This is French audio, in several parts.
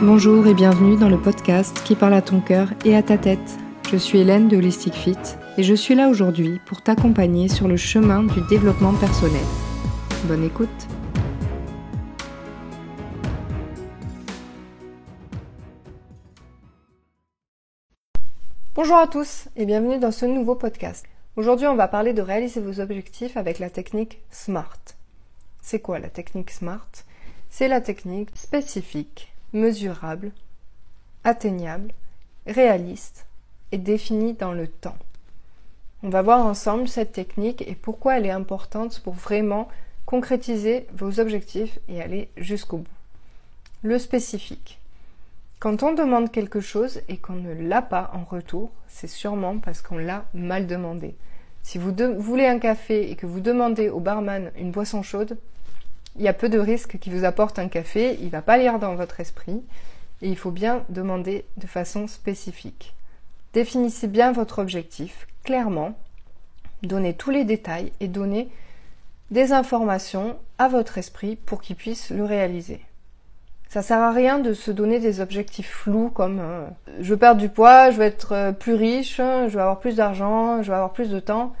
Bonjour et bienvenue dans le podcast qui parle à ton cœur et à ta tête. Je suis Hélène de Holistic Fit et je suis là aujourd'hui pour t'accompagner sur le chemin du développement personnel. Bonne écoute Bonjour à tous et bienvenue dans ce nouveau podcast. Aujourd'hui on va parler de réaliser vos objectifs avec la technique SMART. C'est quoi la technique SMART? C'est la technique spécifique mesurable, atteignable, réaliste et définie dans le temps. On va voir ensemble cette technique et pourquoi elle est importante pour vraiment concrétiser vos objectifs et aller jusqu'au bout. Le spécifique. Quand on demande quelque chose et qu'on ne l'a pas en retour, c'est sûrement parce qu'on l'a mal demandé. Si vous voulez un café et que vous demandez au barman une boisson chaude, il y a peu de risques qu'il vous apporte un café, il ne va pas lire dans votre esprit, et il faut bien demander de façon spécifique. Définissez bien votre objectif clairement, donnez tous les détails et donnez des informations à votre esprit pour qu'il puisse le réaliser. Ça sert à rien de se donner des objectifs flous comme euh, je veux perdre du poids, je veux être euh, plus riche, je veux avoir plus d'argent, je veux avoir plus de temps.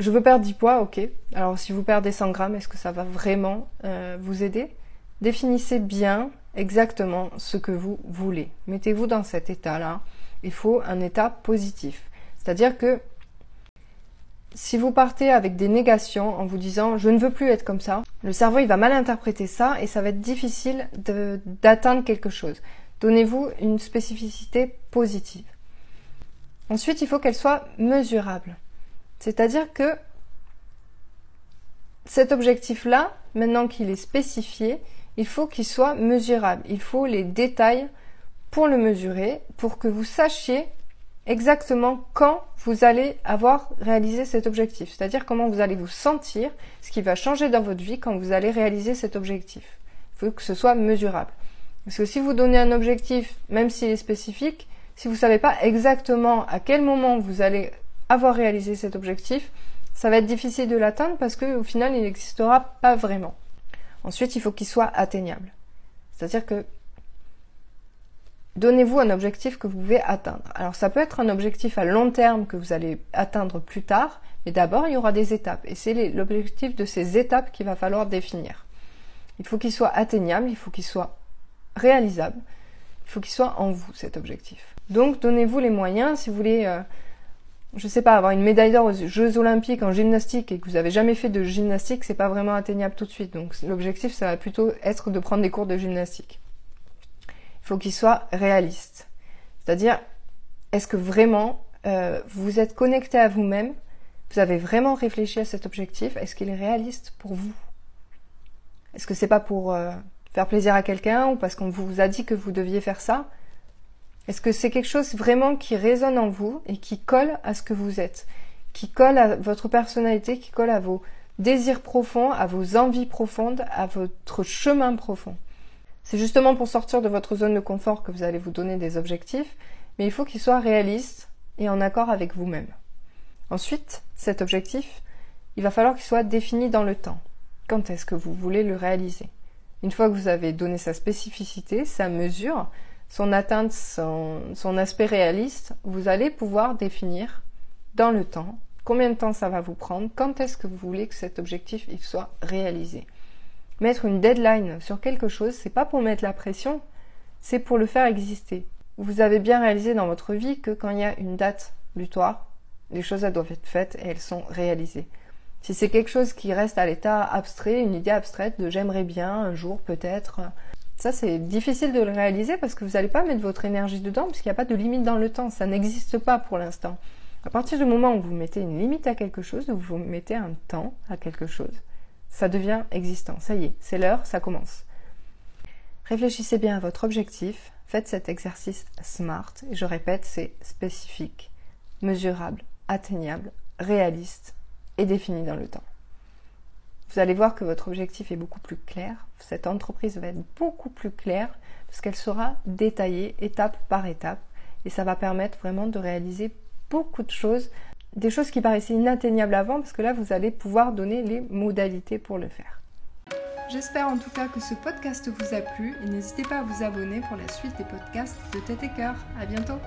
Je veux perdre 10 poids, ok. Alors si vous perdez 100 grammes, est-ce que ça va vraiment euh, vous aider? Définissez bien exactement ce que vous voulez. Mettez-vous dans cet état-là. Il faut un état positif. C'est-à-dire que si vous partez avec des négations en vous disant je ne veux plus être comme ça, le cerveau il va mal interpréter ça et ça va être difficile d'atteindre quelque chose. Donnez-vous une spécificité positive. Ensuite, il faut qu'elle soit mesurable. C'est-à-dire que cet objectif-là, maintenant qu'il est spécifié, il faut qu'il soit mesurable. Il faut les détails pour le mesurer, pour que vous sachiez exactement quand vous allez avoir réalisé cet objectif. C'est-à-dire comment vous allez vous sentir, ce qui va changer dans votre vie quand vous allez réaliser cet objectif. Il faut que ce soit mesurable. Parce que si vous donnez un objectif, même s'il est spécifique, si vous ne savez pas exactement à quel moment vous allez avoir réalisé cet objectif, ça va être difficile de l'atteindre parce qu'au final, il n'existera pas vraiment. Ensuite, il faut qu'il soit atteignable. C'est-à-dire que donnez-vous un objectif que vous pouvez atteindre. Alors ça peut être un objectif à long terme que vous allez atteindre plus tard, mais d'abord il y aura des étapes. Et c'est l'objectif de ces étapes qu'il va falloir définir. Il faut qu'il soit atteignable, il faut qu'il soit réalisable, il faut qu'il soit en vous cet objectif. Donc donnez-vous les moyens, si vous voulez euh, je sais pas, avoir une médaille d'or aux Jeux Olympiques en gymnastique et que vous avez jamais fait de gymnastique, c'est pas vraiment atteignable tout de suite. Donc l'objectif, ça va plutôt être de prendre des cours de gymnastique. Il faut qu'il soit réaliste. C'est-à-dire, est-ce que vraiment euh, vous êtes connecté à vous-même? Vous avez vraiment réfléchi à cet objectif? Est-ce qu'il est réaliste pour vous? Est-ce que c'est pas pour euh, faire plaisir à quelqu'un ou parce qu'on vous a dit que vous deviez faire ça? Est-ce que c'est quelque chose vraiment qui résonne en vous et qui colle à ce que vous êtes, qui colle à votre personnalité, qui colle à vos désirs profonds, à vos envies profondes, à votre chemin profond? C'est justement pour sortir de votre zone de confort que vous allez vous donner des objectifs, mais il faut qu'ils soient réalistes et en accord avec vous-même. Ensuite, cet objectif, il va falloir qu'il soit défini dans le temps. Quand est-ce que vous voulez le réaliser? Une fois que vous avez donné sa spécificité, sa mesure, son atteinte, son, aspect réaliste, vous allez pouvoir définir dans le temps combien de temps ça va vous prendre, quand est-ce que vous voulez que cet objectif soit réalisé. Mettre une deadline sur quelque chose, c'est pas pour mettre la pression, c'est pour le faire exister. Vous avez bien réalisé dans votre vie que quand il y a une date butoir, les choses doivent être faites et elles sont réalisées. Si c'est quelque chose qui reste à l'état abstrait, une idée abstraite de j'aimerais bien un jour peut-être ça, c'est difficile de le réaliser parce que vous n'allez pas mettre votre énergie dedans puisqu'il n'y a pas de limite dans le temps. Ça n'existe pas pour l'instant. À partir du moment où vous mettez une limite à quelque chose, où vous mettez un temps à quelque chose, ça devient existant. Ça y est, c'est l'heure, ça commence. Réfléchissez bien à votre objectif, faites cet exercice SMART, et je répète, c'est spécifique, mesurable, atteignable, réaliste et défini dans le temps vous allez voir que votre objectif est beaucoup plus clair. Cette entreprise va être beaucoup plus claire parce qu'elle sera détaillée étape par étape et ça va permettre vraiment de réaliser beaucoup de choses, des choses qui paraissaient inatteignables avant parce que là vous allez pouvoir donner les modalités pour le faire. J'espère en tout cas que ce podcast vous a plu et n'hésitez pas à vous abonner pour la suite des podcasts de Tête et Cœur. À bientôt!